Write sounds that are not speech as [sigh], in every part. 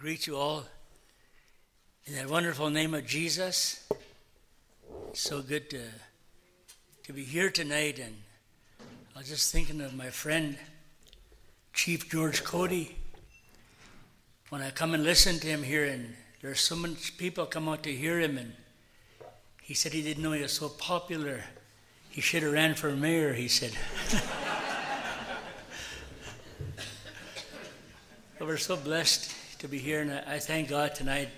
greet you all in that wonderful name of Jesus. So good to, to be here tonight. And I was just thinking of my friend, Chief George Cody. When I come and listen to him here, and there's so many people come out to hear him, and he said he didn't know he was so popular. He should have ran for mayor, he said. [laughs] we're so blessed to be here, and I, thank God tonight.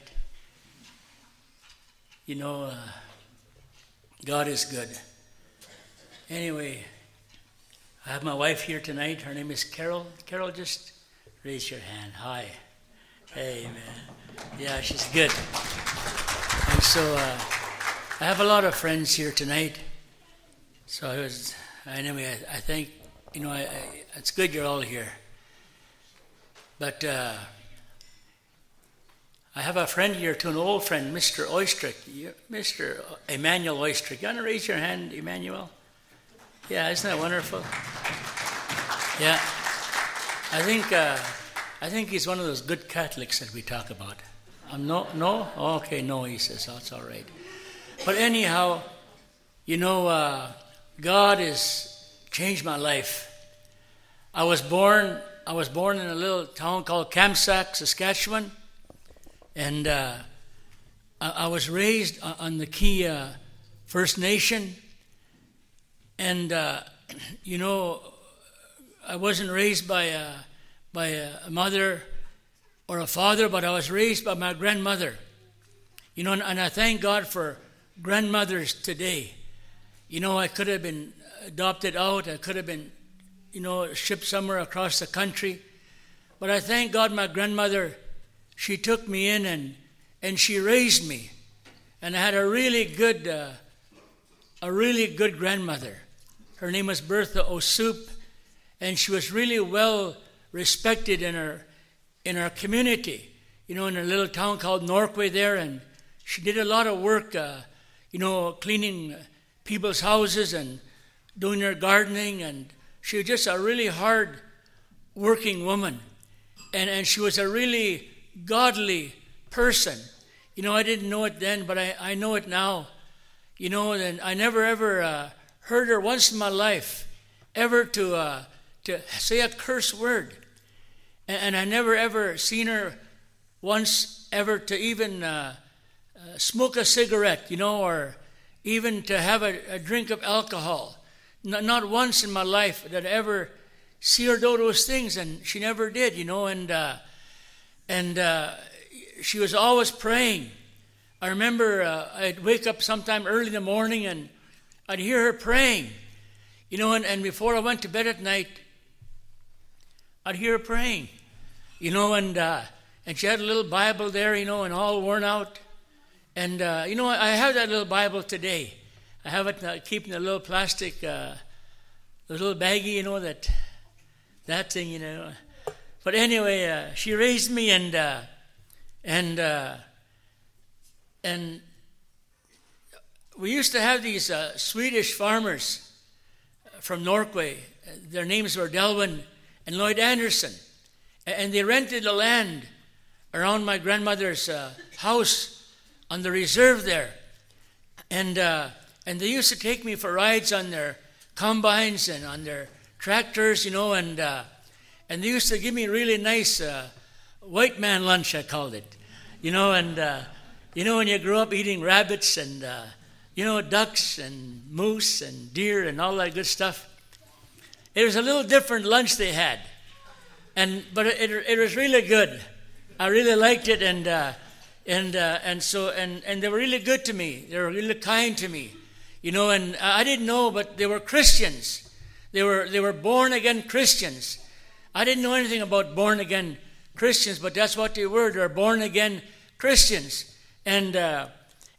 You know, uh, God is good. Anyway, I have my wife here tonight. Her name is Carol. Carol, just raise your hand. Hi. Hey, man. Yeah, she's good. And so uh, I have a lot of friends here tonight. So I was, anyway, I, I think, you know, I, I, it's good you're all here. But uh, I have a friend here, to an old friend, Mr. Oystrick. Mr. Emmanuel Oystrick. You want to raise your hand, Emmanuel? Yeah, isn't that wonderful? Yeah. I think, uh, I think he's one of those good Catholics that we talk about. Um, no, no? Okay, no, he says, That's all right. But anyhow, you know, uh, God has changed my life. I was born, I was born in a little town called Kamsack, Saskatchewan. And uh, I, I, was raised on the Key uh, First Nation. And, uh, [clears throat] you know, I wasn't raised by a, by a mother or a father, but I was raised by my grandmother. You know, and, and I thank God for grandmothers today. You know, I could have been adopted out, I could have been, you know, shipped somewhere across the country. But I thank God my grandmother she took me in and, and she raised me. And I had a really good, uh, a really good grandmother. Her name was Bertha O'Soup, and she was really well respected in her, in our community. You know, in a little town called Norquay there, and she did a lot of work, uh, you know, cleaning people's houses and doing their gardening, and she was just a really hard working woman. And, and she was a really godly person. You know, I didn't know it then, but I, I know it now. You know, and I never ever uh, heard her once in my life ever to, uh, to say a curse word. And, and, I never ever seen her once ever to even uh, uh smoke a cigarette, you know, or even to have a, a drink of alcohol. Not, once in my life did I ever see her do those things, and she never did, you know, and uh, and uh, she was always praying. I remember uh, I'd wake up sometime early in the morning and I'd hear her praying. You know, and, and before I went to bed at night, I'd hear her praying. You know, and uh, and she had a little Bible there, you know, and all worn out. And uh, you know, I have that little Bible today. I have it uh, keeping a little plastic, uh, little baggie, you know, that that thing, you know. But anyway, uh, she raised me, and uh, and uh, and we used to have these uh, Swedish farmers from Norquay. Their names were Delwyn and Lloyd Anderson, and they rented the land around my grandmother's uh, house on the reserve there, and uh, and they used to take me for rides on their combines and on their tractors, you know, and and they used to give me really nice uh, white man lunch, I called it. You know, and uh, you know when you grow up eating rabbits and uh, you know ducks and moose and deer and all that good stuff. It was a little different lunch they had, and but it, it was really good. I really liked it, and uh, and uh, and so and and they were really good to me. They were really kind to me, you know. And I didn't know, but they were Christians. They were they were born again Christians I didn't know anything about born again Christians, but that's what they were. They're born again Christians. And uh,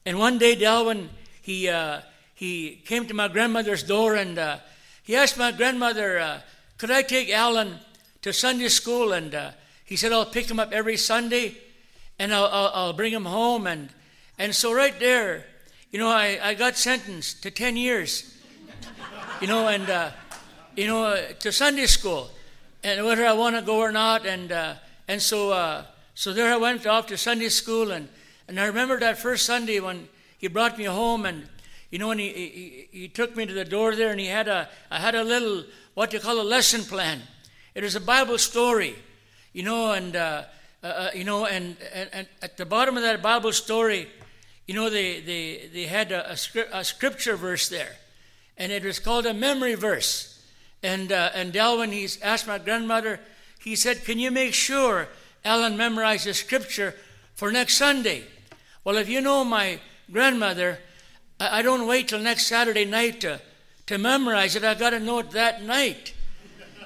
and one day, Delwyn, he uh, he came to my grandmother's door and uh, he asked my grandmother, uh, "Could I take Alan to Sunday school?" And uh, he said, "I'll pick him up every Sunday, and I'll, I'll, I'll bring him home." And and so right there, you know, I, I got sentenced to ten years. You know, and uh, you know, to Sunday school and whether I want to go or not. And uh, and so uh, so there I went off to Sunday school, and, and I remember that first Sunday when he brought me home, and you know, and he, he, he took me to the door there, and he had a, I had a little, what you call a lesson plan. It was a Bible story, you know, and, uh, uh, uh, you know, and, and, and, at the bottom of that Bible story, you know, they, they, they had a, a, a scripture verse there, and it was called a memory verse. And, uh, and Delwyn, he's asked my grandmother, he said, Can you make sure Ellen memorizes scripture for next Sunday? Well, if you know my grandmother, I, I don't wait till next Saturday night to, to memorize it. I've got to know it that night.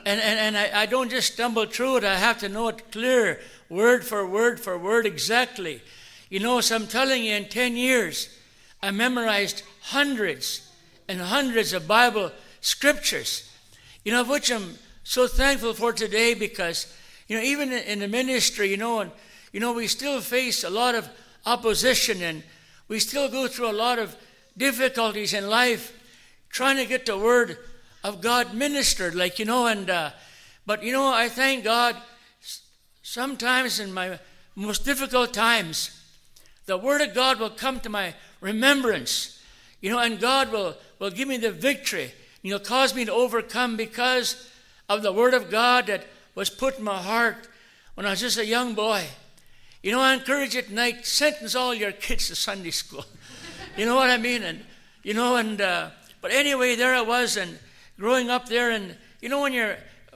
And, and, and I, I don't just stumble through it, I have to know it clear, word for word for word, exactly. You know, so I'm telling you, in 10 years, I memorized hundreds and hundreds of Bible scriptures, you know, of which I'm so thankful for today because, you know, even in the ministry, you know, and, you know, we still face a lot of opposition and we still go through a lot of difficulties in life trying to get the word of God ministered, like, you know, and, uh, but, you know, I thank God sometimes in my most difficult times, the word of God will come to my remembrance, you know, and God will, will give me the victory. You know, caused me to overcome because of the word of God that was put in my heart when I was just a young boy. You know, I encourage you tonight, sentence all your kids to Sunday school. [laughs] you know what I mean? And, you know, and, uh, but anyway, there I was, and growing up there, and, you know, when you're,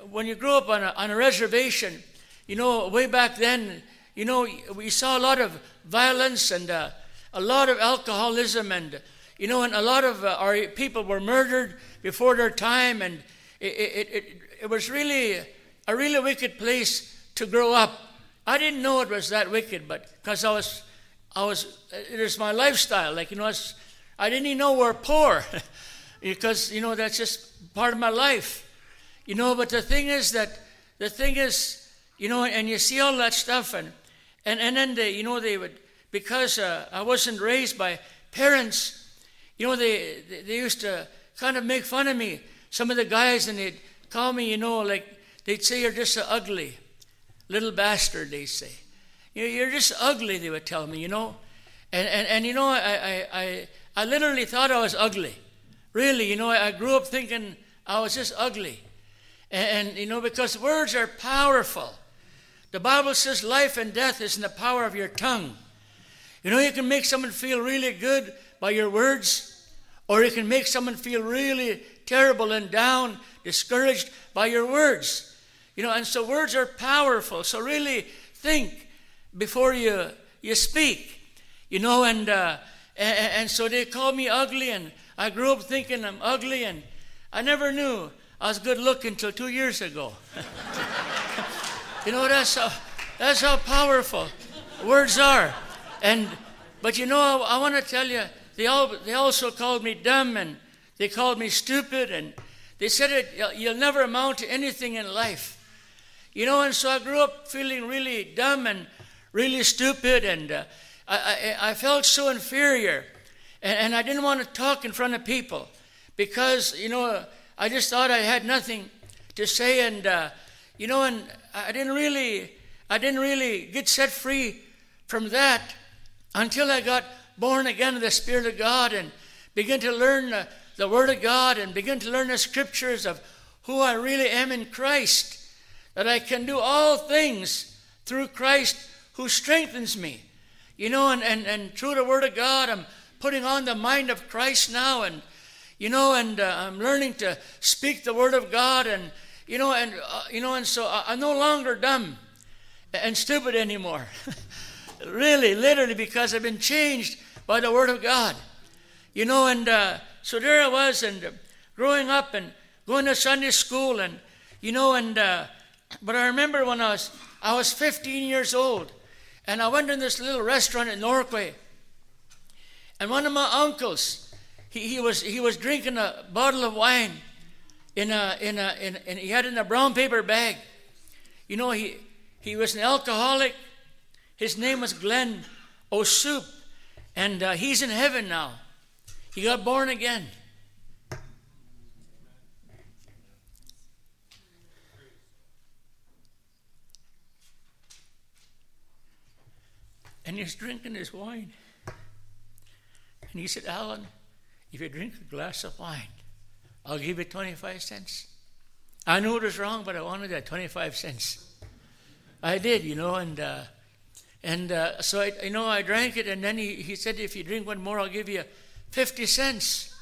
when you grow up on a, on a reservation, you know, way back then, you know, we saw a lot of violence and uh, a lot of alcoholism, and, you know, and a lot of uh, our people were murdered before their time, and it, it, it, it was really a really wicked place to grow up. I didn't know it was that wicked, but because I was, I was, it was my lifestyle. Like you know, I didn't even know we're poor, [laughs] because you know that's just part of my life. You know, but the thing is that the thing is, you know, and you see all that stuff, and and and then they, you know, they would because uh, I wasn't raised by parents. You know, they they used to kind of make fun of me. Some of the guys, and they'd call me, you know, like they'd say you're just so ugly. Little bastard, they say. You're just ugly, they would tell me, you know. And, and, and you know, I, I, I, I literally thought I was ugly. Really, you know, I grew up thinking I was just ugly. And, and, you know, because words are powerful. The Bible says life and death is in the power of your tongue. You know, you can make someone feel really good by your words, or you can make someone feel really terrible and down, discouraged by your words. You know, and so words are powerful. So really think before you you speak. You know, and uh, and, and so they called me ugly, and I grew up thinking I'm ugly, and I never knew I was good looking until two years ago. [laughs] you know, that's how that's how powerful words are. And but you know, I, I want to tell you, they all they also called me dumb, and they called me stupid, and they said it, you'll never amount to anything in life. You know, and so I grew up feeling really dumb and really stupid, and uh, I, I, I, felt so inferior. And, and, I didn't want to talk in front of people because, you know, I just thought I had nothing to say, and, uh, you know, and I didn't really, I didn't really get set free from that until I got born again of the Spirit of God and begin to learn the, the Word of God and begin to learn the scriptures of who I really am in Christ that I can do all things through Christ who strengthens me. You know, and, and, and through the Word of God, I'm putting on the mind of Christ now, and, you know, and uh, I'm learning to speak the Word of God, and, you know, and, uh, you know, and so I'm no longer dumb and stupid anymore. [laughs] really, literally, because I've been changed by the Word of God. You know, and uh, so there I was, and uh, growing up and going to Sunday school, and, you know, and, uh, but I remember when I was, I was 15 years old, and I went in this little restaurant in Norquay, and one of my uncles, he, he, was, he was drinking a bottle of wine in a, in a, in, in, he had it in a brown paper bag. You know, he, he was an alcoholic. His name was Glenn O'Soup, and uh, he's in heaven now. He got born again. and he's drinking his wine. And he said, Alan, if you drink a glass of wine, I'll give you 25 cents. I knew it was wrong, but I wanted that 25 cents. I did, you know, and uh, and uh, so I, you know, I drank it, and then he, he said, if you drink one more, I'll give you 50 cents.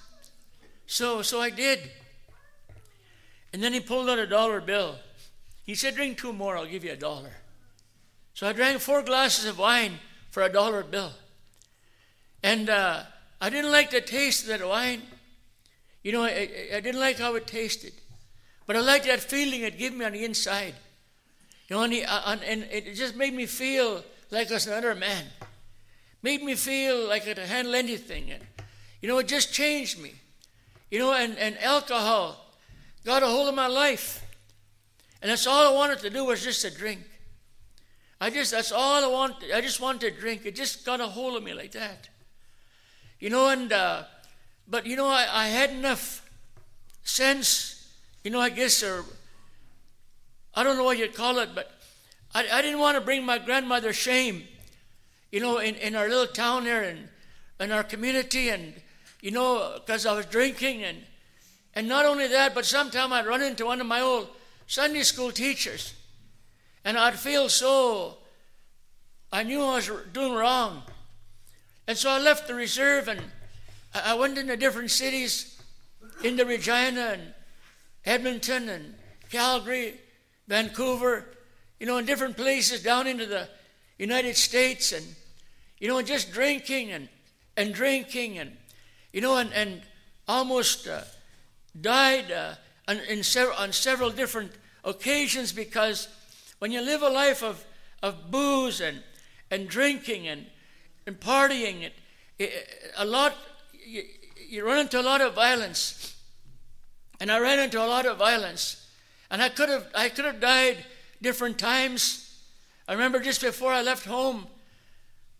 So so I did. And then he pulled out a dollar bill. He said, drink two more, I'll give you a dollar. So I drank four glasses of wine for a dollar bill. And uh, I didn't like the taste of that wine. You know, I, I didn't like how it tasted. But I liked that feeling it gave me on the inside. You know, and, he, uh, and it just made me feel like I was another man. Made me feel like I could handle anything. And, you know, it just changed me. You know, and, and alcohol got a hold of my life. And that's all I wanted to do was just to drink. I just, that's all I wanted. I just wanted to drink. It just got a hold of me like that. You know, and, uh, but you know, I, I had enough sense, you know, I guess, or I don't know what you'd call it, but I, I didn't want to bring my grandmother shame, you know, in, in our little town there and in our community, and, you know, because I was drinking. And, and not only that, but sometimes I'd run into one of my old Sunday school teachers, and I'd feel so, I knew I was doing wrong. And so I left the reserve and I went into different cities, into Regina and Edmonton and Calgary, Vancouver, you know, in different places down into the United States and, you know, just drinking and, and drinking and, you know, and, and almost uh, died uh, on, several, on several different occasions because when you live a life of, of booze and, and drinking and, and partying, it, it, a lot, you, you run into a lot of violence. And I ran into a lot of violence. And I could have, I could have died different times. I remember just before I left home,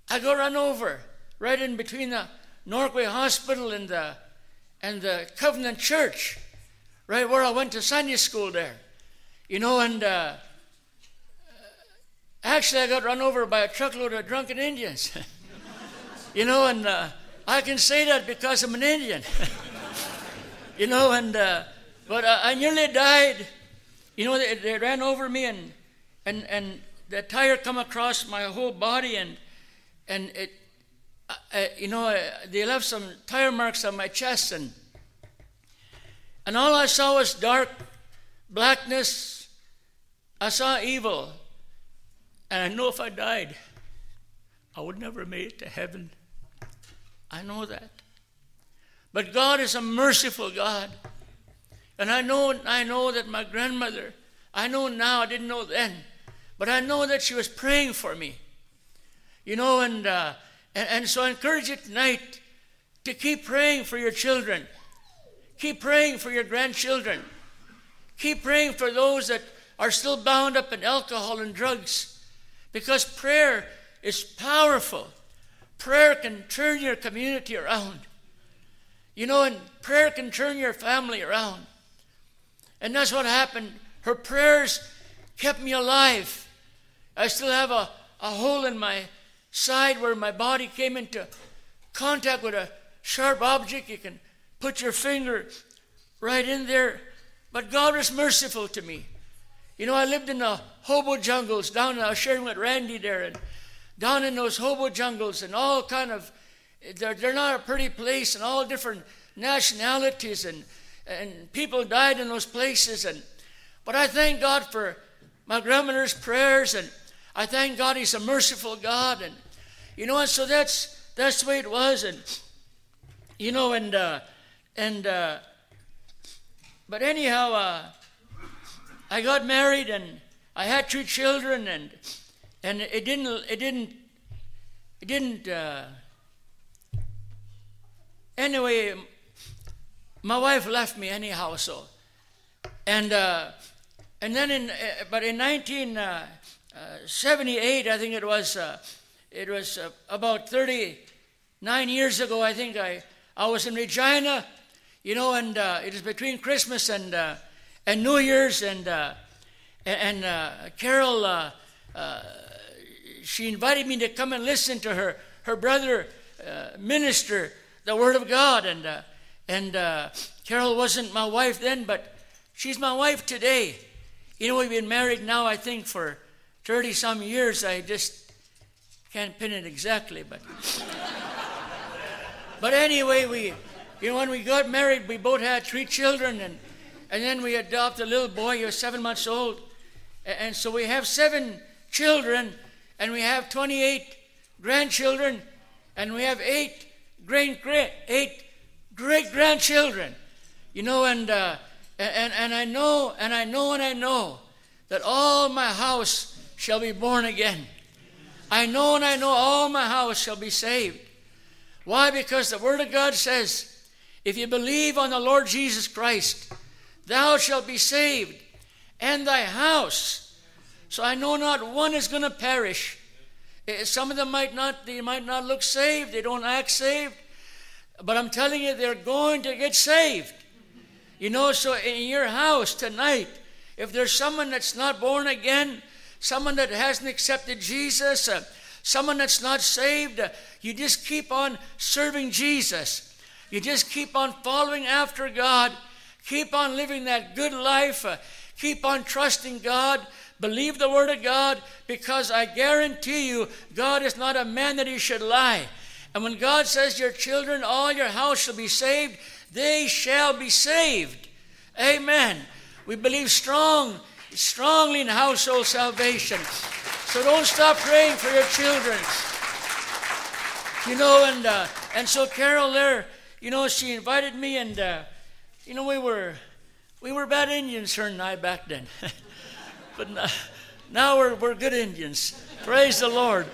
I got run over right in between the Norquay Hospital and the, and the Covenant Church, right where I went to Sunday school there. You know, and uh, actually I got run over by a truckload of drunken Indians. [laughs] you know, and uh, I can say that because I'm an Indian. [laughs] you know, and uh, but uh, I nearly died you know, they, they ran over me and, and, and the tire come across my whole body and, and it, uh, uh you know, uh, they left some tire marks on my chest and, and all I saw was dark blackness. I saw evil. And I know if I died, I would never made it to heaven. I know that. But God is a merciful God. And I know, I know that my grandmother, I know now, I didn't know then, but I know that she was praying for me. You know, and, uh, and, and so I encourage you tonight to keep praying for your children. Keep praying for your grandchildren. Keep praying for those that are still bound up in alcohol and drugs. Because prayer is powerful. Prayer can turn your community around. You know, and prayer can turn your family around. And that's what happened. Her prayers kept me alive. I still have a, a hole in my side where my body came into contact with a sharp object. You can put your finger right in there. But God was merciful to me. You know, I lived in the hobo jungles down, I was sharing with Randy there, and down in those hobo jungles and all kind of, they're, they're not a pretty place and all different nationalities and and people died in those places. And but I thank God for my grandmother's prayers, and I thank God He's a merciful God, and you know, and so that's that's the way it was, and you know, and uh, and uh, but anyhow, uh, I got married, and I had two children, and and it didn't it didn't it didn't. Uh, anyway, my wife left me anyhow, so. And, uh, and then in, uh, but in 1978, uh, I think it was, uh, it was uh, about 39 years ago, I think I, I was in Regina, you know, and uh, it was between Christmas and, and New Year's, and, and Carol, she invited me to come and listen to her, her brother uh, minister the Word of God. And, uh, and uh, Carol wasn't my wife then, but she's my wife today. You know, we've been married now, I think, for 30 some years. I just can't pin it exactly, but. [laughs] but anyway, we, you know, when we got married, we both had three children, and, and then we adopted a little boy, he was seven months old. And so we have seven children, and we have 28 grandchildren, and we have eight great, great, eight great grandchildren. You know, and, uh, and, and I know, and I know, and I know that all my house shall be born again. I know and I know all my house shall be saved. Why? Because the Word of God says, if you believe on the Lord Jesus Christ, thou shalt be saved, and thy house. So I know not one is going to perish. Eh, some of them might not, they might not look saved, they don't act saved, but I'm telling you, they're going to get saved. You know, so in your house tonight, if there's someone that's not born again, someone that hasn't accepted Jesus, uh, someone that's not saved, uh, you just keep on serving Jesus. You just keep on following after God. Keep on living that good life. Uh, keep on trusting God. Believe the Word of God because I guarantee you, God is not a man that he should lie. And when God says, Your children, all your house shall be saved, they shall be saved. Amen. We believe strong strongly in household salvation. So don't stop praying for your children. You know, and uh, and so Carol there, you know, she invited me, and uh, you know, we were we were bad Indians, her and I back then, [laughs] but now, now we're we're good Indians. Praise the Lord.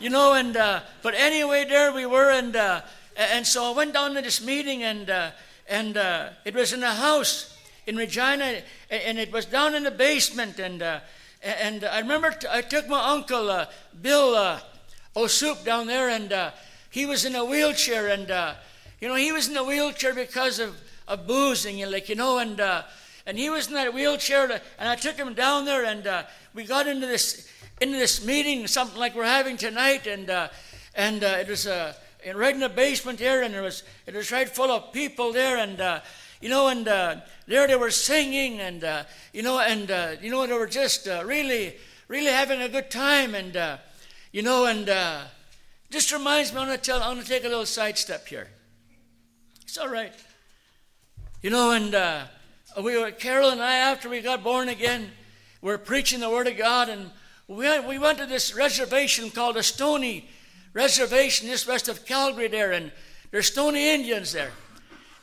You know, and uh, but anyway, there we were, and uh, and so I went down to this meeting, and uh, and uh, it was in a house in Regina, and it was down in the basement. And uh, and I remember t- I took my uncle uh, Bill uh, O'Soup down there, and uh, he was in a wheelchair, and uh, you know he was in a wheelchair because of, of boozing, and like you know, and uh, and he was in that wheelchair, and I took him down there, and uh, we got into this into this meeting, something like we're having tonight, and and it was right in the basement there, and it was it was right full of people there, and you know, and uh, there they were singing, and uh, you know, and uh, you know, they were just uh, really, really having a good time, and uh, you know, and uh, just reminds me. I want to tell. I want to take a little sidestep here. It's all right. You know, and we were Carol and I after we got born again. We are preaching the Word of God, and we went, we went to this reservation called a Stony Reservation, just west of Calgary there, and there's Stony Indians there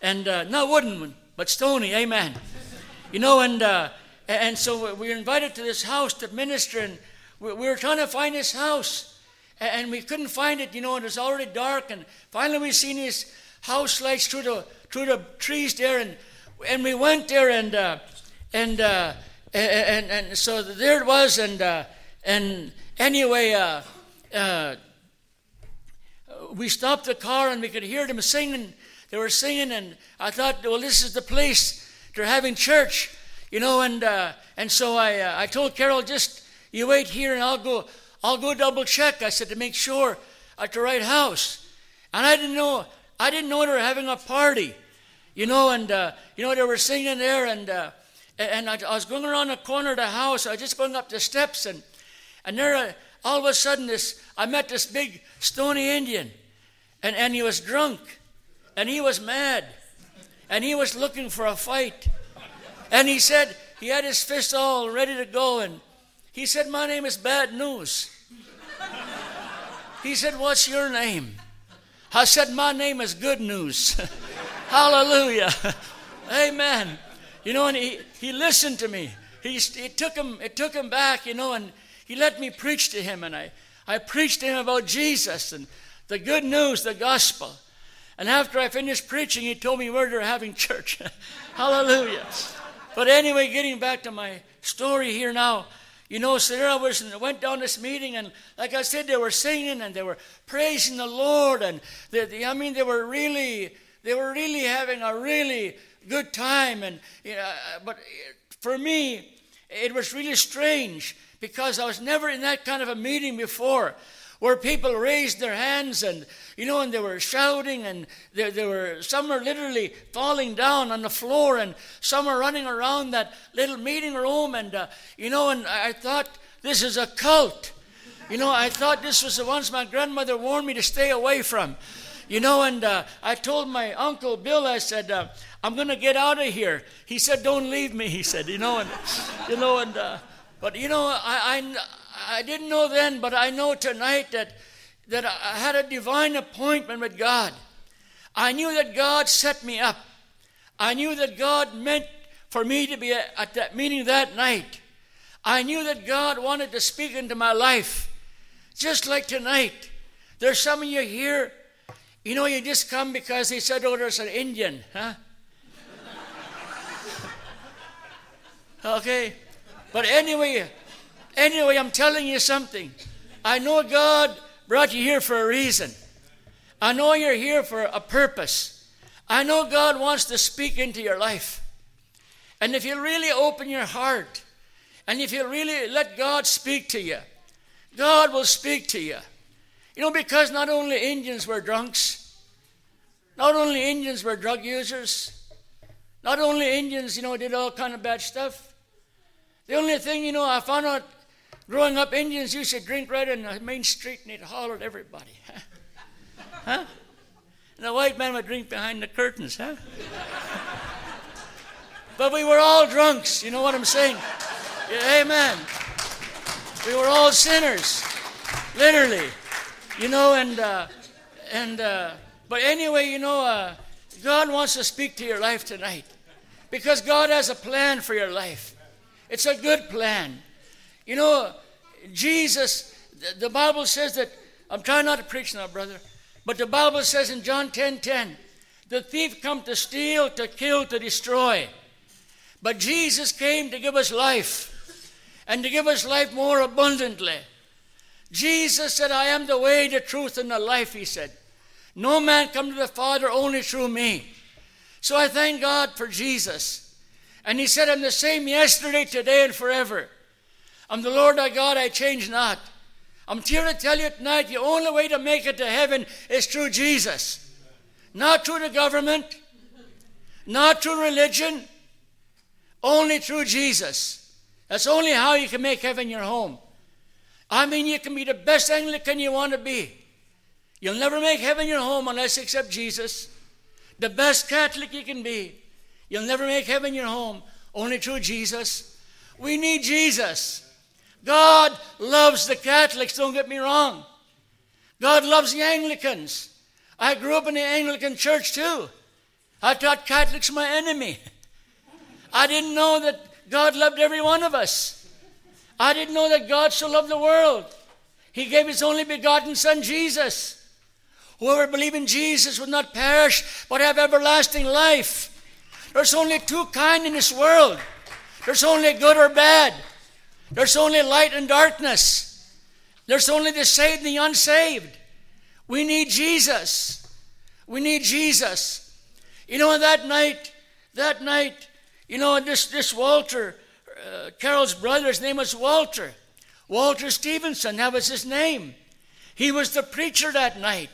and uh, not wooden, but stony. Amen. You know, and uh, and so we were invited to this house to minister, and we, we were trying to find this house, and we couldn't find it. You know, and it was already dark, and finally we seen these house lights through the through the trees there, and and we went there, and uh, and, uh, and and so there it was, and uh, and anyway. Uh, uh, we stopped the car and we could hear them singing they were singing, and I thought, well, this is the place they're having church, you know. And uh, and so I uh, I told Carol, just you wait here, and I'll go I'll go double check. I said to make sure at the right house. And I didn't know I didn't know they were having a party, you know. And uh, you know they were singing there, and uh, and I, I, was going around the corner of the house. I was just going up the steps, and and there uh, all of a sudden this I met this big stony Indian, and and he was drunk and he was mad. And he was looking for a fight. And he said, he had his fist all ready to go. And he said, My name is Bad News. He said, What's your name? I said, My name is Good News. [laughs] Hallelujah. [laughs] Amen. You know, and he, he listened to me. He, it, took him, it took him back, you know, and he let me preach to him. And I, I preached to him about Jesus and the good news, the gospel. And after I finished preaching, he told me where they're having church. [laughs] Hallelujah. But anyway, getting back to my story here now, you know, so there I was went down this meeting, and like I said, they were singing and they were praising the Lord, and they, they, I mean, they were really, they were really having a really good time. And you know, but for me, it was really strange because I was never in that kind of a meeting before where people raised their hands and you know and they were shouting and there, there were some were literally falling down on the floor and some were running around that little meeting room and uh, you know and I thought this is a cult. You know I thought this was the ones my grandmother warned me to stay away from. You know and uh, I told my uncle Bill I said uh, I'm going to get out of here. He said don't leave me he said you know and you know and uh, but you know I, I I didn't know then, but I know tonight that, that I had a divine appointment with God. I knew that God set me up. I knew that God meant for me to be at that meeting that night. I knew that God wanted to speak into my life, just like tonight. There's some of you here, you know, you just come because he said, oh, there's an Indian, huh? [laughs] okay? But anyway, Anyway, I'm telling you something. I know God brought you here for a reason. I know you're here for a purpose. I know God wants to speak into your life. And if you really open your heart and if you really let God speak to you, God will speak to you. You know, because not only Indians were drunks, not only Indians were drug users, not only Indians, you know, did all kind of bad stuff. The only thing, you know, I found out Growing up, Indians used to drink right in the main street and they'd holler at everybody. [laughs] huh? And the white man would drink behind the curtains, huh? but we were all drunks, you know what I'm saying? Yeah, amen. We were all sinners, literally, you know, and, uh, and, uh, but anyway, you know, uh, God wants to speak to your life tonight because God has a plan for your life. It's a good plan. You know, Jesus, the Bible says that, I'm trying not to preach now, brother, but the Bible says in John 10 10, the thief come to steal, to kill, to destroy. But Jesus came to give us life and to give us life more abundantly. Jesus said, I am the way, the truth, and the life, he said. No man come to the Father only through me. So I thank God for Jesus. And he said, I'm the same yesterday, today, and forever. I'm the Lord thy God, I change not. I'm here to tell you tonight the only way to make it to heaven is through Jesus. Not through the government, not through religion, only through Jesus. That's only how you can make heaven your home. I mean, you can be the best Anglican you want to be. You'll never make heaven your home unless you accept Jesus. The best Catholic you can be. You'll never make heaven your home only through Jesus. We need Jesus. God loves the Catholics, don't get me wrong. God loves the Anglicans. I grew up in the Anglican church too. I thought Catholics my enemy. I didn't know that God loved every one of us. I didn't know that God so loved the world. He gave his only begotten Son, Jesus. Whoever believes in Jesus will not perish, but have everlasting life. There's only two kind in this world. There's only good or bad. There's only light and darkness. There's only the saved and the unsaved. We need Jesus. We need Jesus. You know, that night, that night, you know, this, this Walter, uh, Carol's brother, his name was Walter. Walter Stevenson, that was his name. He was the preacher that night.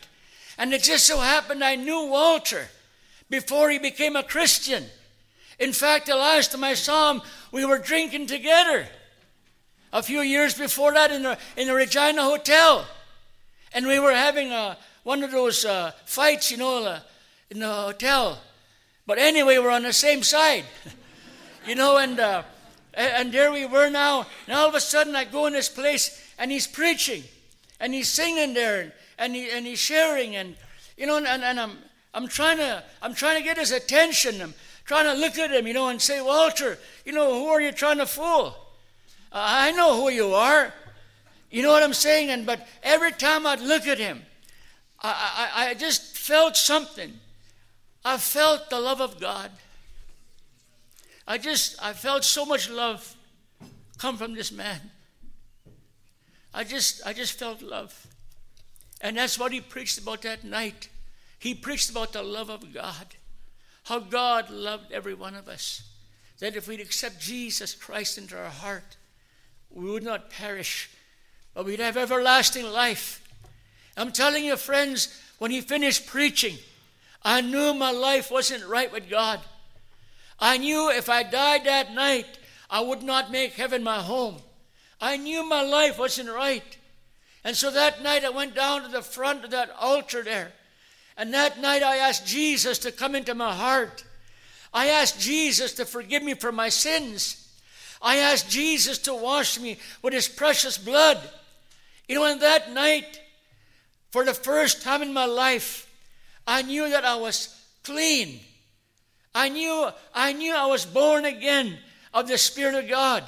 And it just so happened I knew Walter before he became a Christian. In fact, the last time I saw him, we were drinking together a few years before that in the, in the Regina Hotel. And we were having a, one of those uh, fights, you know, uh, in the hotel. But anyway, we're on the same side, [laughs] you know, and, uh, and there we were now. And all of a sudden, I go in this place and he's preaching and he's singing there and, and, he, and he's sharing and, you know, and, and I'm, I'm, trying to, I'm trying to get his attention. I'm trying to look at him, you know, and say, Walter, you know, who are you trying to fool? I know who you are. You know what I'm saying? And but every time I'd look at him, I, I, I just felt something. I felt the love of God. I just I felt so much love come from this man. I just I just felt love. And that's what he preached about that night. He preached about the love of God. How God loved every one of us. That if we'd accept Jesus Christ into our heart, we would not perish, but we'd have everlasting life. I'm telling you, friends, when he finished preaching, I knew my life wasn't right with God. I knew if I died that night, I would not make heaven my home. I knew my life wasn't right. And so that night I went down to the front of that altar there. And that night I asked Jesus to come into my heart. I asked Jesus to forgive me for my sins. I asked Jesus to wash me with his precious blood. You know, and that night, for the first time in my life, I knew that I was clean. I knew, I knew I was born again of the Spirit of God.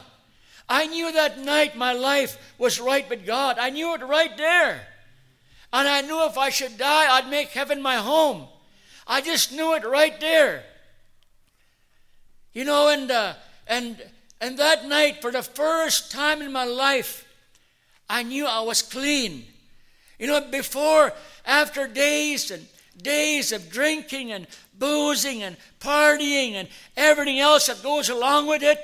I knew that night my life was right with God. I knew it right there. And I knew if I should die, I'd make heaven my home. I just knew it right there. You know, and, uh, and, and that night, for the first time in my life, I knew I was clean. You know, before, after days and days of drinking and boozing and partying and everything else that goes along with it,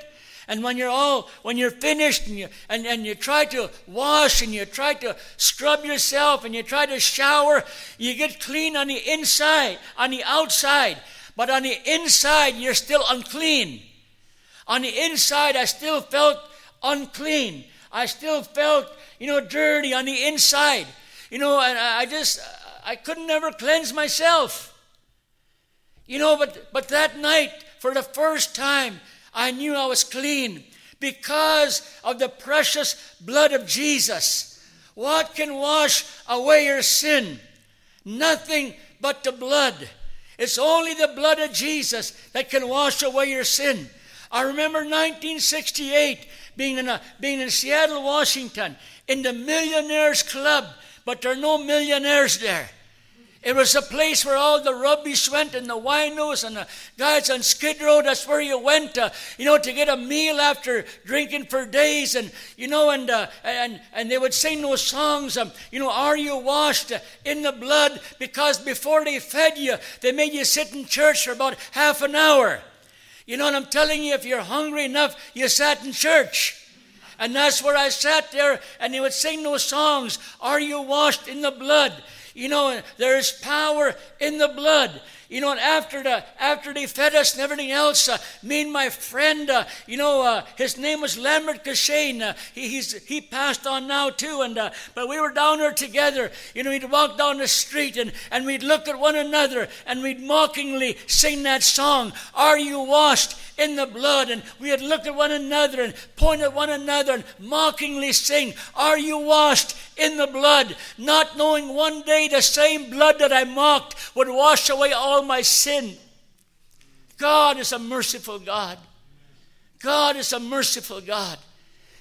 and when you're all, when you're finished and you, and, and you try to wash and you try to scrub yourself and you try to shower, you get clean on the inside, on the outside. But on the inside, you're still unclean. On the inside, I still felt unclean. I still felt, you know, dirty on the inside. You know, and I just, I couldn't ever cleanse myself. You know, but, but that night, for the first time, I knew I was clean because of the precious blood of Jesus. What can wash away your sin? Nothing but the blood. It's only the blood of Jesus that can wash away your sin. I remember 1968 being in, a, being in Seattle, Washington, in the Millionaires Club, but there are no millionaires there. It was a place where all the rubbish went and the winos and the guys on Skid Row. That's where you went, to, you know, to get a meal after drinking for days. And, you know, and, uh, and, and they would sing those songs, um, you know, Are you washed in the blood? Because before they fed you, they made you sit in church for about half an hour. You know, and I'm telling you, if you're hungry enough, you sat in church. And that's where I sat there, and they would sing those songs Are you washed in the blood? You know, there is power in the blood. You know, and after the after they fed us and everything else, uh, me and my friend, uh, you know, uh, his name was Lambert Cashane. Uh, he he passed on now too, and uh, but we were down there together. You know, we'd walk down the street and and we'd look at one another and we'd mockingly sing that song, "Are you washed in the blood?" And we would look at one another and point at one another and mockingly sing, "Are you washed in the blood, not knowing one day the same blood that I mocked would wash away all my sin. God is a merciful God. God is a merciful God.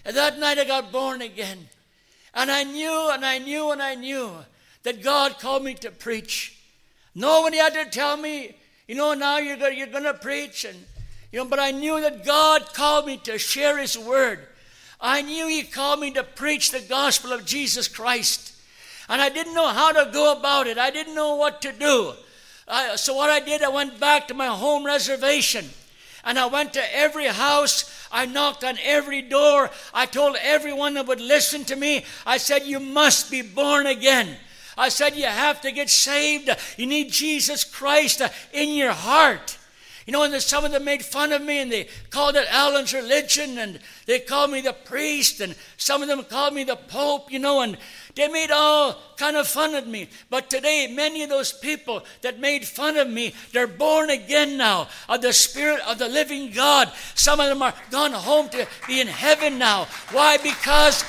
And that night I got born again. And I knew and I knew and I knew that God called me to preach. Nobody had to tell me, you know, now you're going you're to preach. And, you know, but I knew that God called me to share His word. I knew He called me to preach the gospel of Jesus Christ. And I didn't know how to go about it, I didn't know what to do. I, so, what I did, I went back to my home reservation and I went to every house. I knocked on every door. I told everyone that would listen to me, I said, You must be born again. I said, You have to get saved. You need Jesus Christ in your heart. You know, and some of them made fun of me and they called it Alan's religion and they called me the priest and some of them called me the pope, you know, and they made all kind of fun of me. But today, many of those people that made fun of me, they're born again now of the Spirit of the living God. Some of them are gone home to be in heaven now. Why? Because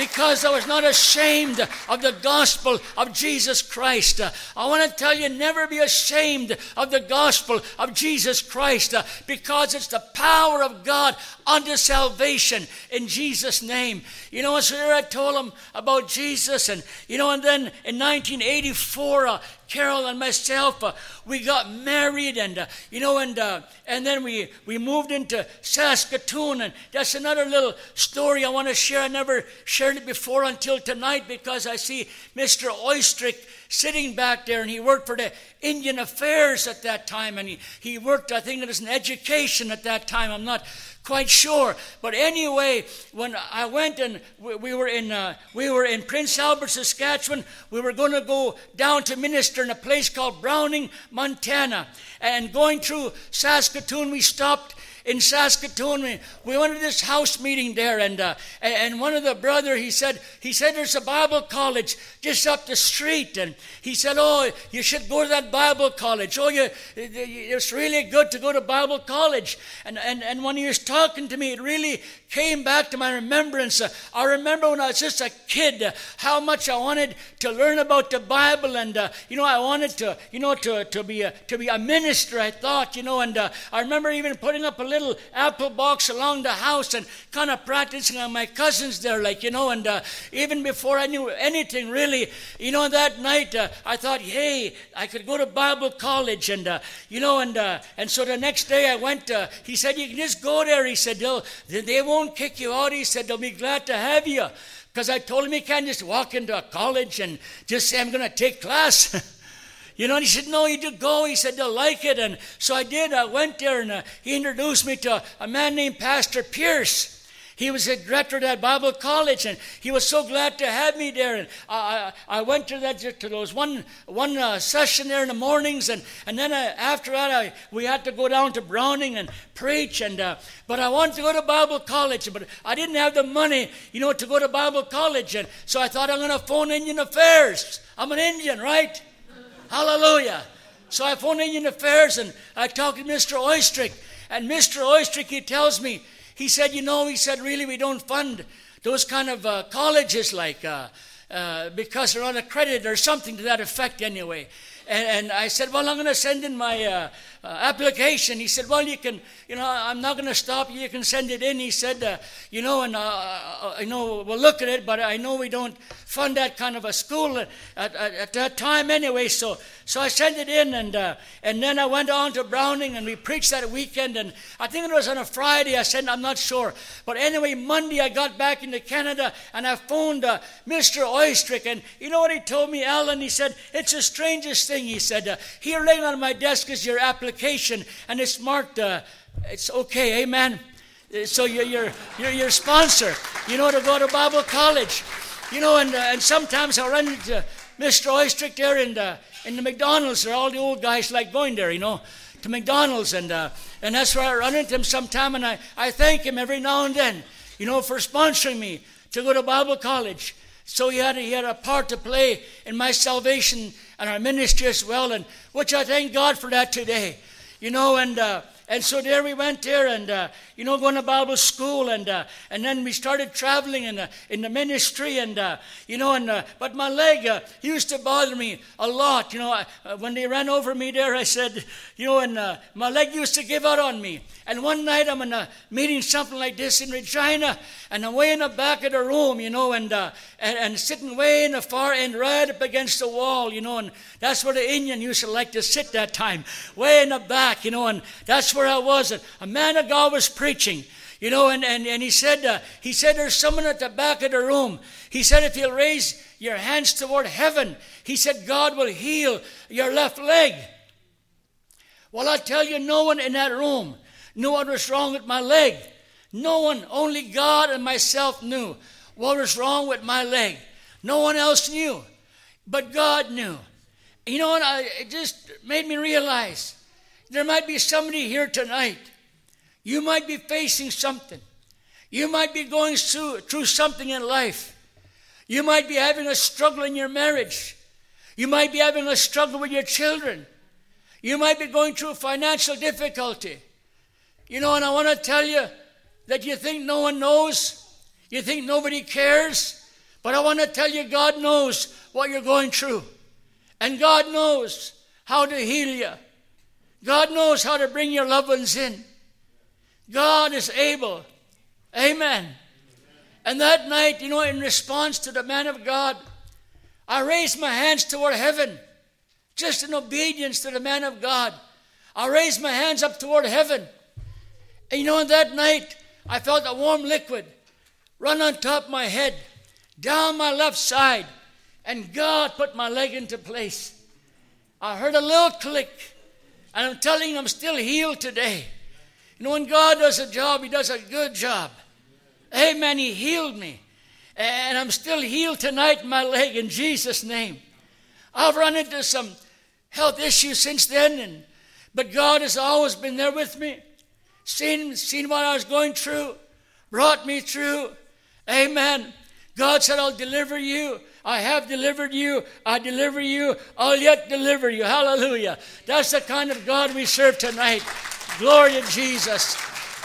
because I was not ashamed of the gospel of Jesus Christ. I want to tell you, never be ashamed of the gospel of Jesus Christ because it's the power of God unto salvation in Jesus' name. You know, so I told him about Jesus, and you know, and then in 1984, uh, Carol and myself, uh, we got married, and uh, you know, and uh, and then we we moved into Saskatoon, and that's another little story I want to share. I never shared it before until tonight because I see Mr. Oystrick sitting back there, and he worked for the Indian Affairs at that time, and he, he worked, I think it was in education at that time. I'm not quite sure. But anyway, when I went and we were in uh, we were in Prince Albert, Saskatchewan, we were going to go down to minister in a place called Browning, Montana. And going through Saskatoon, we stopped in Saskatoon. We, we went to this house meeting there, and uh, and one of the brother he said he said there's a Bible college just up the street, and he said, oh, you should go to that Bible college. Oh, you, it's really good to go to Bible college. And and and when he was talking to me, it really came back to my remembrance. I remember when I was just a kid how much I wanted to learn about the Bible, and uh, you know I wanted to you know to to be a, to be a minister. I thought you know, and uh, I remember even putting up a little apple box along the house and kind of practicing on my cousins there, like you know, and uh, even before I knew anything really, you know, that night uh, I thought, hey, I could go to Bible college, and you know, and and so the next day I went. he said, you can just go there. He said, they'll they won't won't kick you out. He said, they'll be glad to have you. Because I told him he can't just walk into a college and just say, I'm going to take class. [laughs] You know, and he said, No, you do go. He said, They'll like it. And so I did. I went there and uh, he introduced me to a man named Pastor Pierce. He was a director at that Bible college, and he was so glad to have me there. And I, I, I went to that to those one one uh, session there in the mornings, and and then uh, after that, I, we had to go down to Browning and preach. And uh, but I wanted to go to Bible college, but I didn't have the money, you know, to go to Bible college, and so I thought I'm going to phone Indian Affairs. I'm an Indian, right? Hallelujah. So I phone Indian Affairs, and I talk to Mr. Oystrick, and Mr. Oystrick he tells me he said, You know, he said, really, we don't fund those kind of uh, colleges like uh, uh, because they're unaccredited or something to that effect anyway. And, and I said, Well, I'm going to send in my uh, uh, application. He said, Well, you can, you know, I'm not going to stop you. You can send it in. He said, uh, You know, and uh, I know we'll look at it, but I know we don't fund that kind of a school at, at, at that time anyway. So, so I sent it in, and, uh, and then I went on to Browning, and we preached that weekend. And I think it was on a Friday. I said, I'm not sure. But anyway, Monday I got back into Canada, and I phoned uh, Mr. Oystrick. And you know what he told me, Alan? He said, It's the strangest thing. He said, Here laying on my desk is your application application and it's marked, uh, it's okay, amen. So you're, you're, you're your sponsor, you know, to go to Bible college. You know, and, uh, and sometimes I run into Mr. Oystrick there in the, in the McDonald's, or all the old guys like going there, you know, to McDonald's. And, uh, and that's where I run into him sometime, and I, I thank him every now and then, you know, for sponsoring me to go to Bible college. So he had, a, he had a part to play in my salvation and our ministry as well, and which I thank God for that today. You know, and uh, and so there we went there, and uh, you know, going to Bible school, and uh, and then we started traveling in the in the ministry, and uh, you know, and uh, but my leg uh, used to bother me a lot. You know, I, uh, when they ran over me there, I said, you know, and my leg used to give out on me. And one night I'm in a meeting, something like this in Regina, and I'm way in the back of the room, you know, and, uh, and, and sitting way in the far end, right up against the wall, you know, and that's where the Indian used to like to sit that time, way in the back, you know, and that's where I was. And a man of God was preaching. You know, and, and, and he said uh, he said there's someone at the back of the room. He said if you'll raise your hands toward heaven, he said God will heal your left leg. Well, I tell you, no one in that room knew what was wrong with my leg. No one, only God and myself knew what was wrong with my leg. No one else knew, but God knew. You know what? I, it just made me realize there might be somebody here tonight. You might be facing something. You might be going through, through something in life. You might be having a struggle in your marriage. You might be having a struggle with your children. You might be going through financial difficulty. You know, and I want to tell you that you think no one knows, you think nobody cares, but I want to tell you God knows what you're going through. And God knows how to heal you. God knows how to bring your loved ones in. God is able. Amen. And that night, you know, in response to the man of God, I raised my hands toward heaven, just in obedience to the man of God. I raised my hands up toward heaven. And you know, on that night, I felt a warm liquid run on top of my head, down my left side, and God put my leg into place. I heard a little click, and I'm telling you, I'm still healed today. You know, when God does a job, He does a good job. Amen. He healed me. And I'm still healed tonight in my leg in Jesus' name. I've run into some health issues since then, and, but God has always been there with me, seen, seen what I was going through, brought me through. Amen. God said, I'll deliver you. I have delivered you. I deliver you. I'll yet deliver you. Hallelujah. That's the kind of God we serve tonight. Glory to Jesus.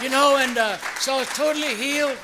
You know, and uh, so totally healed.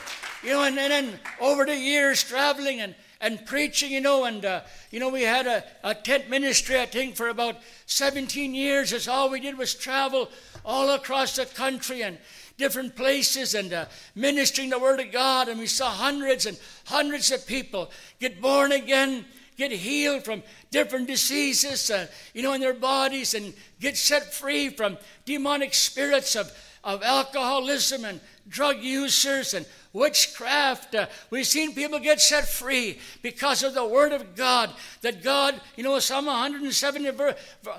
You know, and, and then over the years traveling and, and preaching, you know, and, uh, you know, we had a, a tent ministry, I think, for about 17 years. That's all we did was travel all across the country and different places and uh, ministering the Word of God. And we saw hundreds and hundreds of people get born again, get healed from different diseases, uh, you know, in their bodies, and get set free from demonic spirits of, of alcoholism and drug users and witchcraft. Uh, we've seen people get set free because of the Word of God. That God, you know, Psalm 107,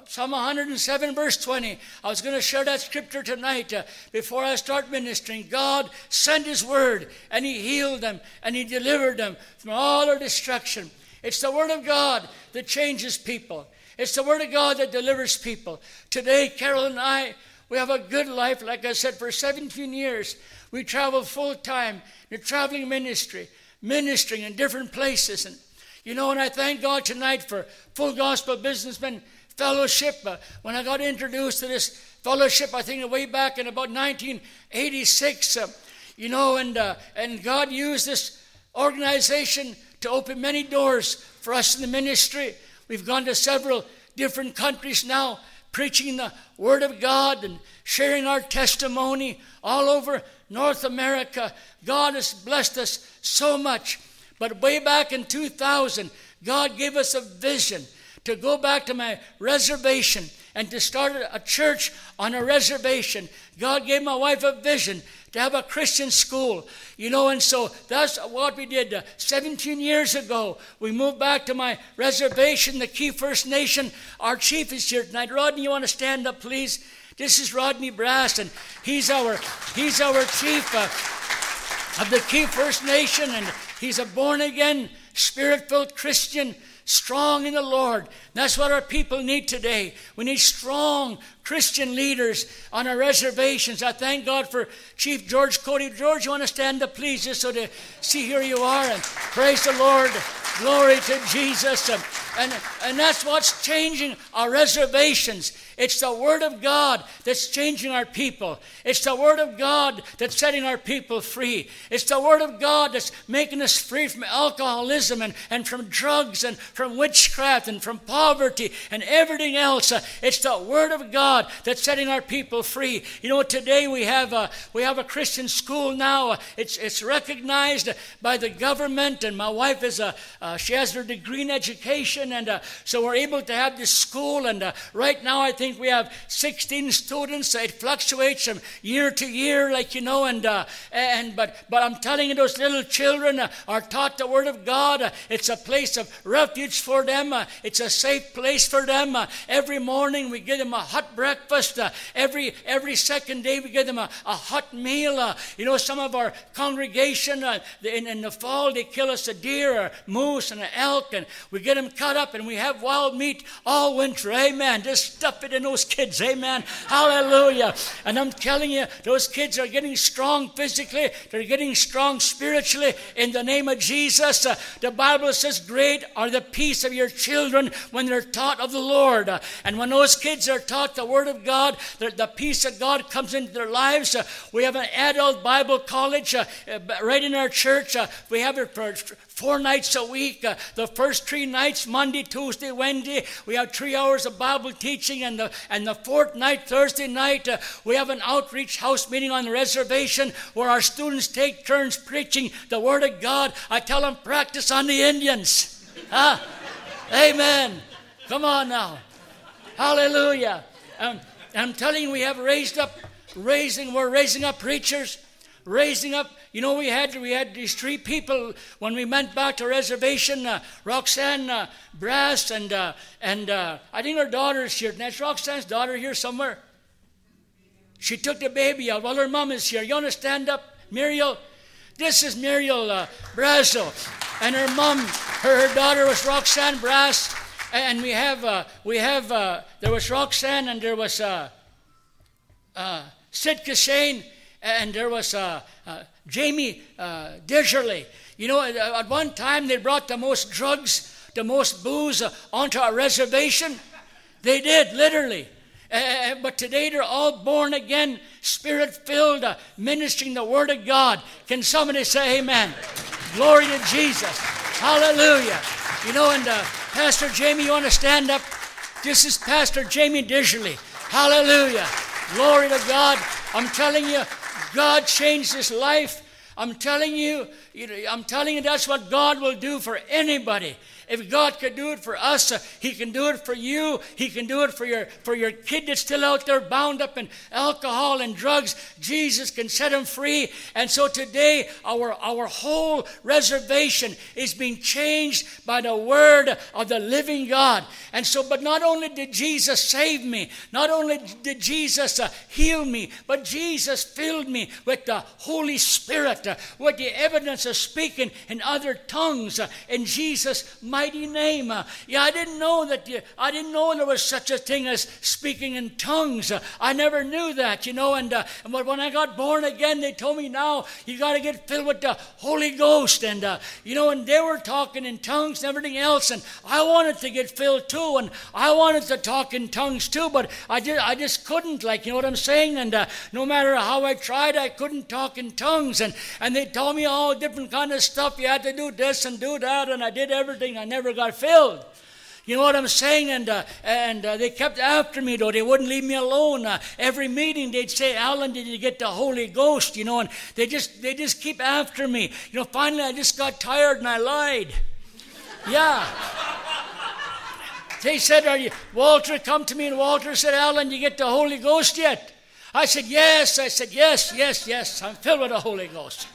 Psalm 107 verse 20. I was going to share that scripture tonight uh, before I start ministering. God sent His Word and He healed them and He delivered them from all their destruction. It's the Word of God that changes people. It's the Word of God that delivers people. Today, Carol and I, we have a good life, like I said, for 17 years. We travel full time in traveling ministry, ministering in different places. And, you know, and I thank God tonight for Full Gospel Businessmen Fellowship. Uh, when I got introduced to this fellowship, I think way back in about 1986, uh, you know, and, uh, and God used this organization to open many doors for us in the ministry. We've gone to several different countries now, preaching the Word of God and sharing our testimony all over North America. God has blessed us so much. But way back in 2000, God gave us a vision to go back to my reservation and to start a church on a reservation. God gave my wife a vision to have a Christian school. You know, and so that's what we did. Uh, 17 years ago, we moved back to my reservation, the Key First Nation. Our chief is here tonight. Rodney, you want to stand up, please? This is Rodney Brass, and he's our he's our chief uh, of the Key First Nation, and he's a born again, spirit filled Christian strong in the Lord. That's what our people need today. We need strong Christian leaders on our reservations. I thank God for Chief George Cody. George, you want to stand up, please, just so to see here you are and praise the Lord. Glory to Jesus. And, and that's what's changing our reservations. It's the Word of God that's changing our people. It's the Word of God that's setting our people free. It's the Word of God that's making us free from alcoholism and, and from drugs and from witchcraft and from poverty and everything else. It's the Word of God that's setting our people free. You know, today we have a, we have a Christian school now. It's, it's recognized by the government, and my wife is a, uh, she has her degree in education and uh, so we're able to have this school. And uh, right now, I think we have 16 students. It fluctuates from year to year, like you know. And uh, and but but I'm telling you, those little children uh, are taught the Word of God. Uh, it's a place of refuge for them. It's a safe place for them. every morning, we give them a hot. Every every second day, we give them a, a hot meal. you know, some of our congregation in, in the fall, they kill us a deer, a moose, and an elk, and we get them cut up and we have wild meat all winter. Amen. Just stuff it in those kids. Amen. Hallelujah. And I'm telling you, those kids are getting strong physically, they're getting strong spiritually in the name of Jesus. Uh, the Bible says, Great are the peace of your children when they're taught of the Lord. Uh, and when those kids are taught the Word of God, the, the peace of God comes into their lives. Uh, we have an adult Bible college uh, uh, right in our church. Uh, we have it for four nights a week. Uh, the first three nights, Monday, Tuesday, Wednesday, we have three hours of Bible teaching. And the, and the fourth night, Thursday night, uh, we have an outreach house meeting on the reservation where our students take turns preaching the Word of God. I tell them, practice on the Indians. Huh? Amen. Come on now. Hallelujah. Um, I'm telling you, we have raised up, raising, we're raising up preachers, raising up you know, we had we had these three people when we went back to reservation. Uh, Roxanne uh, Brass and uh, and uh, I think her daughter is here. That's Roxanne's daughter here somewhere. She took the baby out while her mom is here. You want to stand up, Muriel? This is Muriel uh, Brazo. And her mom, her, her daughter was Roxanne Brass. And we have, uh, we have uh, there was Roxanne and there was uh, uh, Sitka Shane and there was uh, uh, Jamie uh, Deserly. You know, at, at one time they brought the most drugs, the most booze onto a reservation. They did, literally. Uh, but today they're all born again, spirit filled, uh, ministering the Word of God. Can somebody say amen? Glory to Jesus. Hallelujah. You know, and uh, Pastor Jamie, you want to stand up? This is Pastor Jamie Dishley. Hallelujah. Glory to God. I'm telling you, God changed his life. I'm telling you, I'm telling you that's what God will do for anybody. If God could do it for us, uh, He can do it for you. He can do it for your, for your kid that's still out there bound up in alcohol and drugs. Jesus can set him free. And so today, our, our whole reservation is being changed by the word of the living God. And so, but not only did Jesus save me, not only did Jesus uh, heal me, but Jesus filled me with the Holy Spirit, uh, with the evidence of speaking in other tongues in Jesus' name. Uh, yeah, I didn't know that. I didn't know there was such a thing as speaking in tongues. I never knew that, you know. And, uh, and when I got born again, they told me now you got to get filled with the Holy Ghost, and uh, you know, and they were talking in tongues and everything else, and I wanted to get filled too, and I wanted to talk in tongues too, but I just, I just couldn't. Like, you know what I'm saying? And uh, no matter how I tried, I couldn't talk in tongues, and and they told me all different kind of stuff. You had to do this and do that, and I did everything. I never got filled. You know what I'm saying? And, uh, and uh, they kept after me, though. They wouldn't leave me alone. Uh, every meeting, they'd say, Alan, did you get the Holy Ghost? You know, and they just, they just keep after me. You know, finally, I just got tired and I lied. Yeah. they said, Are you, Walter, come to me. And Walter said, Alan, you get the Holy Ghost yet? I said, Yes. I said, Yes, yes, yes. I'm filled with the Holy Ghost.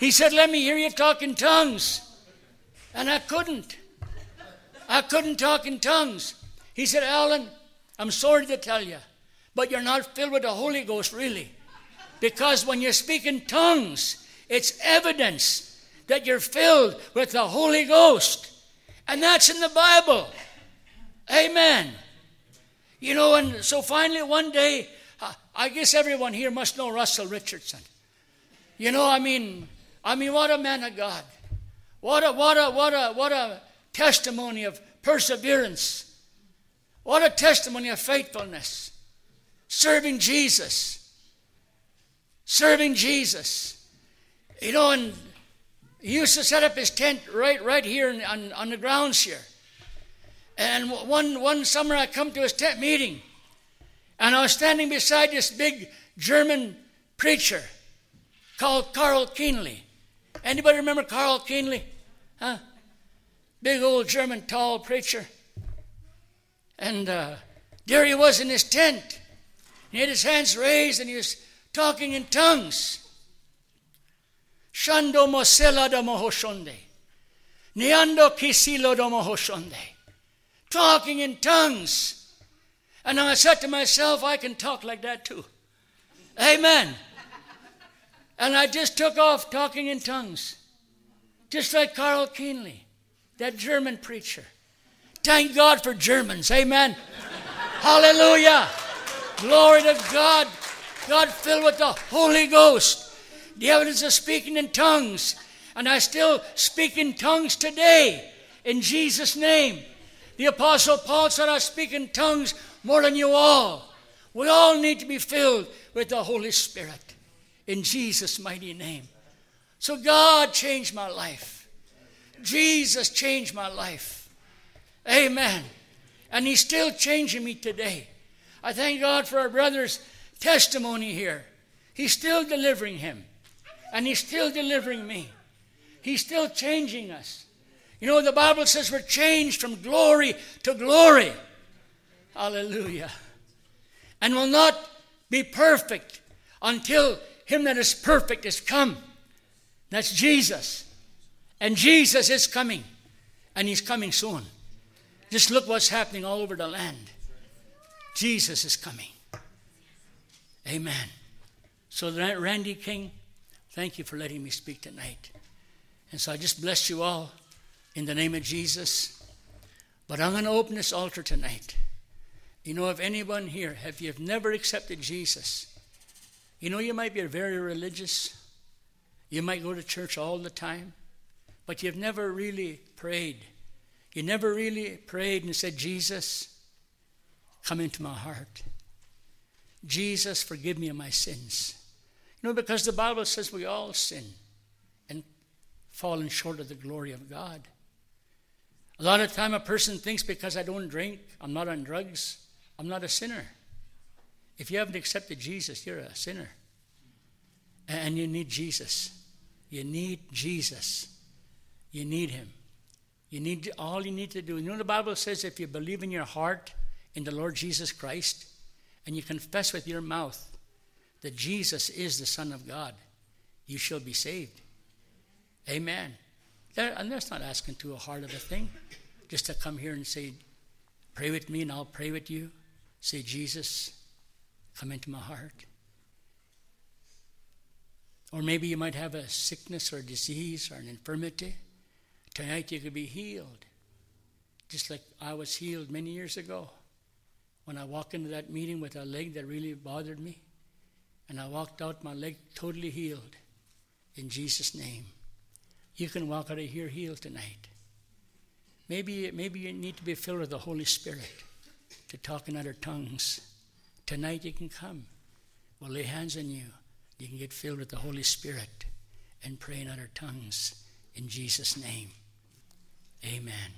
He said, Let me hear you talk in tongues. And I couldn't. I couldn't talk in tongues. He said, Alan, I'm sorry to tell you, but you're not filled with the Holy Ghost, really. Because when you speak in tongues, it's evidence that you're filled with the Holy Ghost. And that's in the Bible. Amen. You know, and so finally one day, I guess everyone here must know Russell Richardson. You know, I mean, I mean, what a man of God. What a, what a, what a, what a testimony of perseverance. What a testimony of faithfulness. Serving Jesus. Serving Jesus. You know, and he used to set up his tent right, right here on, on the grounds here. And one, one summer I come to his tent meeting, and I was standing beside this big German preacher called Carl Kienle. Anybody remember Carl Kienle? Huh? Big old German tall preacher. And uh, there he was in his tent. He had his hands raised and he was talking in tongues. Shando mosela do mohoshonde. Niando kisilo do mohoshonde. Talking in tongues. And I said to myself, I can talk like that too. Amen. And I just took off talking in tongues. Just like Carl Kienle, that German preacher. Thank God for Germans. Amen. [laughs] Hallelujah. Glory to God. God filled with the Holy Ghost. The evidence of speaking in tongues. And I still speak in tongues today in Jesus' name. The Apostle Paul said, I speak in tongues more than you all. We all need to be filled with the Holy Spirit in Jesus' mighty name. So God changed my life. Jesus changed my life. Amen. And He's still changing me today. I thank God for our brother's testimony here. He's still delivering him, and He's still delivering me. He's still changing us. You know, the Bible says we're changed from glory to glory. Hallelujah. And will not be perfect until Him that is perfect is come. That's Jesus. And Jesus is coming. And he's coming soon. Just look what's happening all over the land. Jesus is coming. Amen. So, Randy King, thank you for letting me speak tonight. And so I just bless you all in the name of Jesus. But I'm going to open this altar tonight. You know, if anyone here, if you've never accepted Jesus, you know, you might be very religious. You might go to church all the time, but you've never really prayed. You never really prayed and said, Jesus, come into my heart. Jesus, forgive me of my sins. You know, because the Bible says we all sin and fallen short of the glory of God. A lot of time a person thinks because I don't drink, I'm not on drugs, I'm not a sinner. If you haven't accepted Jesus, you're a sinner. And you need Jesus. You need Jesus. You need him. You need all you need to do. You know the Bible says if you believe in your heart in the Lord Jesus Christ and you confess with your mouth that Jesus is the Son of God, you shall be saved. Amen. And that's not asking too hard of a thing. Just to come here and say, pray with me and I'll pray with you. Say, Jesus, come into my heart. Or maybe you might have a sickness or a disease or an infirmity. Tonight you could be healed. Just like I was healed many years ago when I walked into that meeting with a leg that really bothered me. And I walked out, my leg totally healed in Jesus' name. You can walk out of here healed tonight. Maybe, maybe you need to be filled with the Holy Spirit to talk in other tongues. Tonight you can come. We'll lay hands on you. You can get filled with the Holy Spirit and pray in other tongues in Jesus' name. Amen.